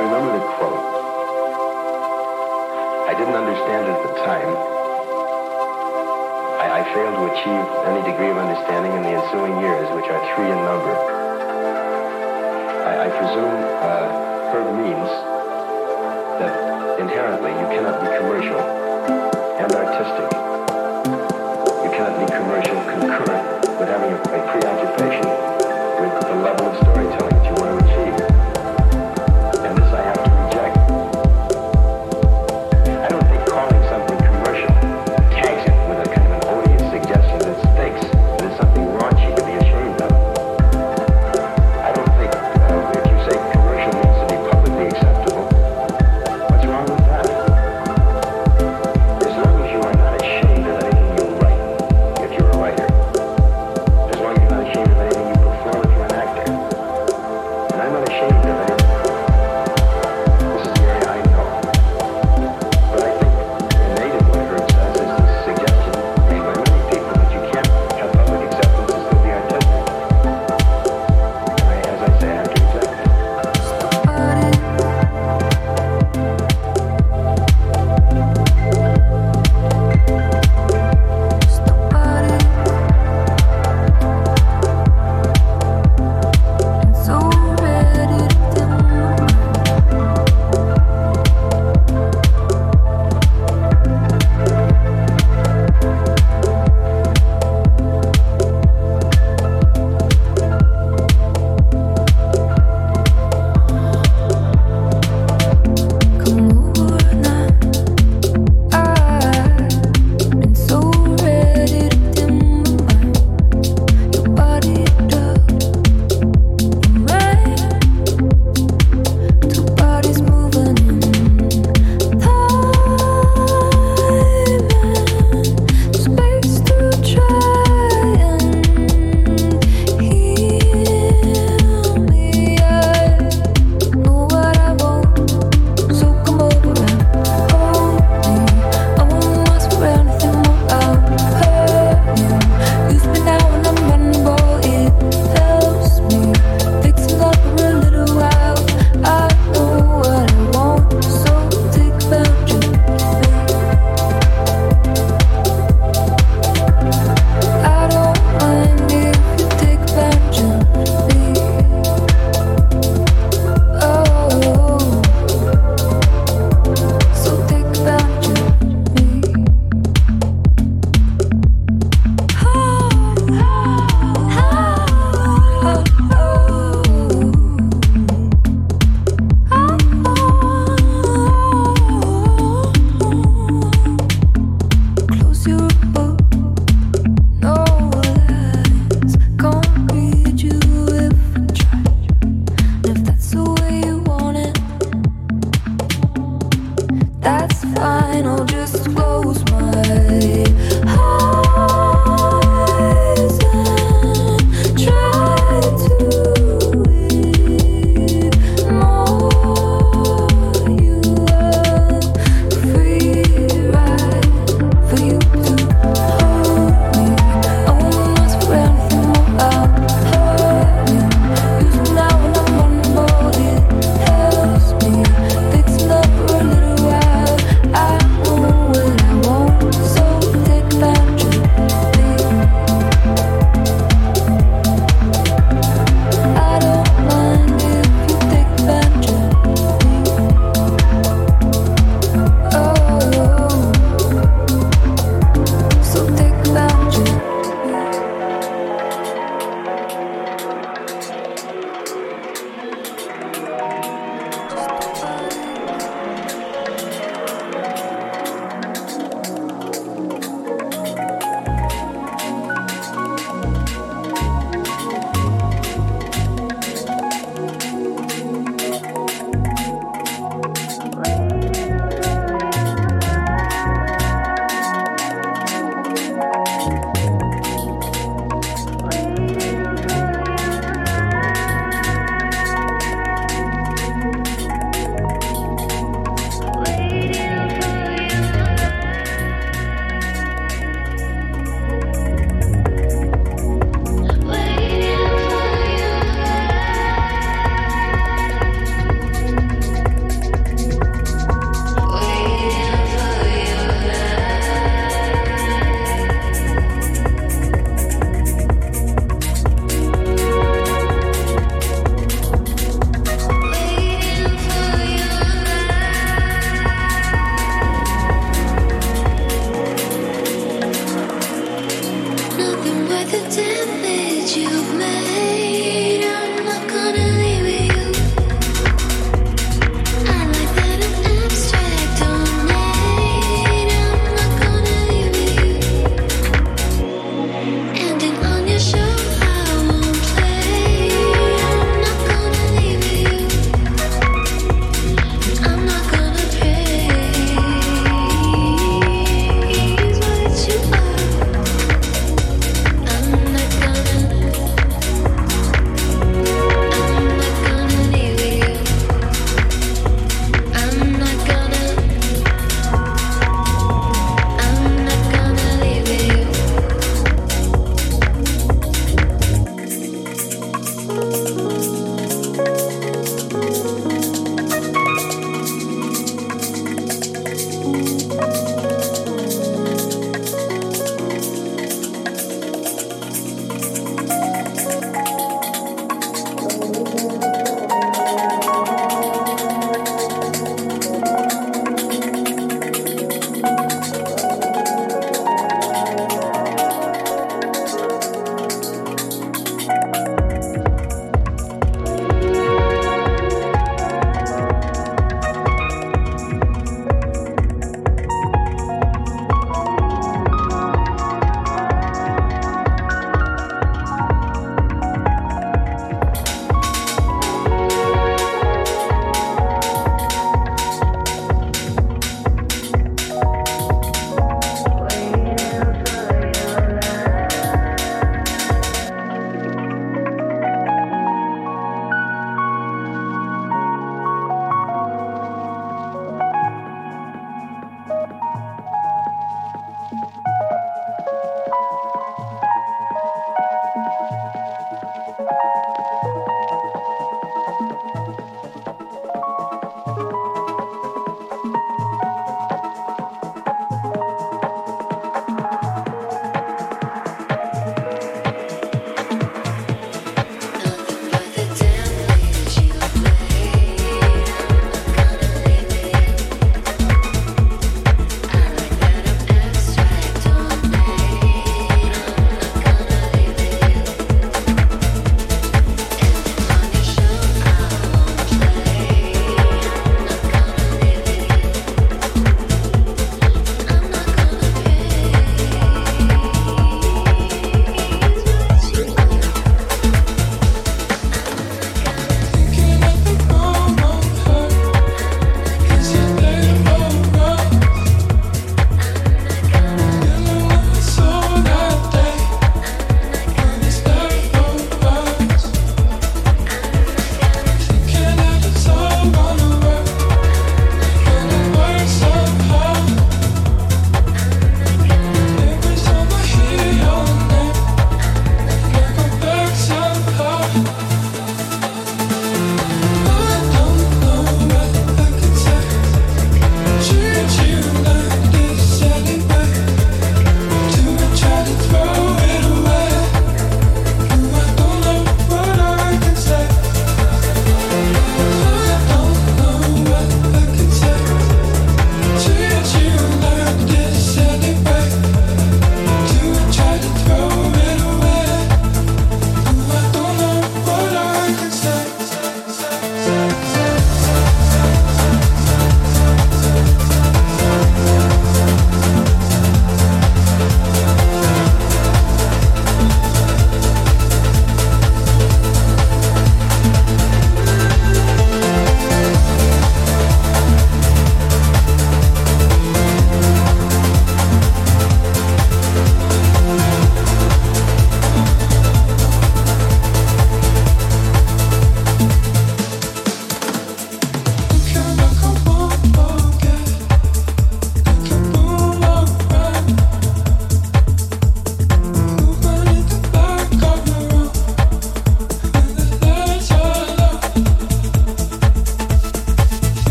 remember the quote. I didn't understand it at the time. I, I failed to achieve any degree of understanding in the ensuing years, which are three in number. I, I presume uh, Herb means that inherently you cannot be commercial and artistic. You cannot be commercial concurrent with having a, a preoccupation with the level of storytelling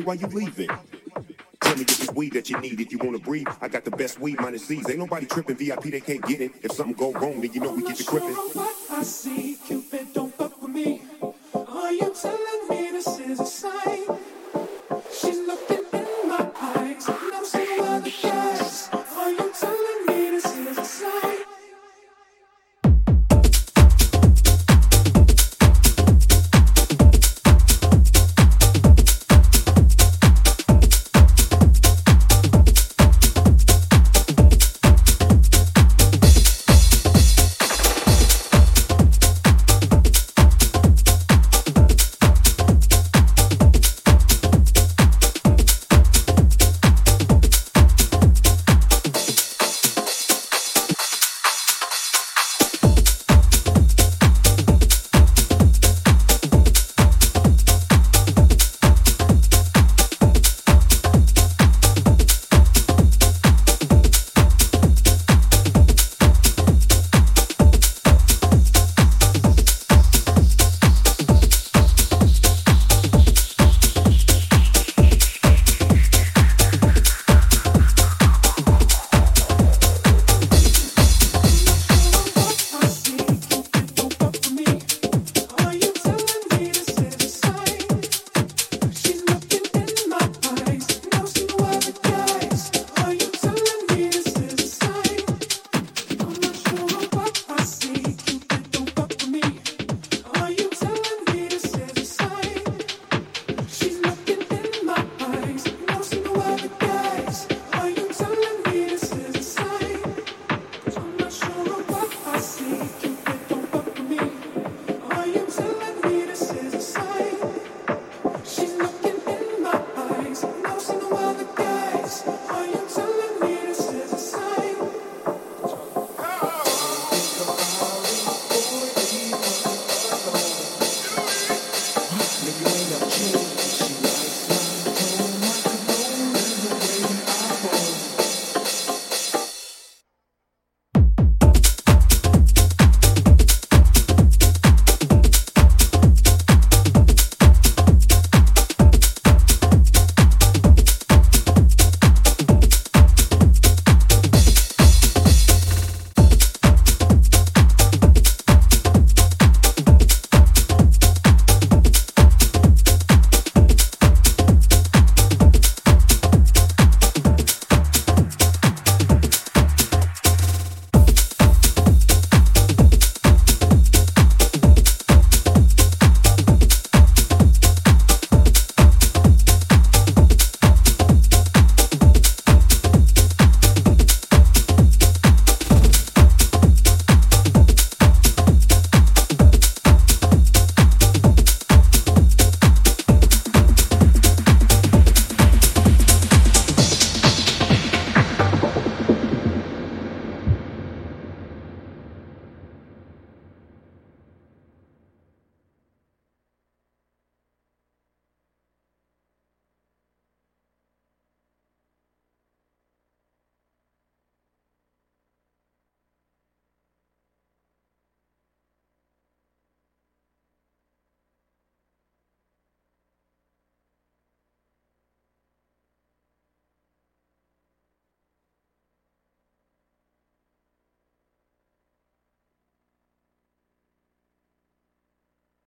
me why you leaving. Tell me if it's weed that you need if you wanna breathe. I got the best weed minus C's. Ain't nobody tripping VIP, they can't get it. If something go wrong, then you know we get you crippin'. What I see,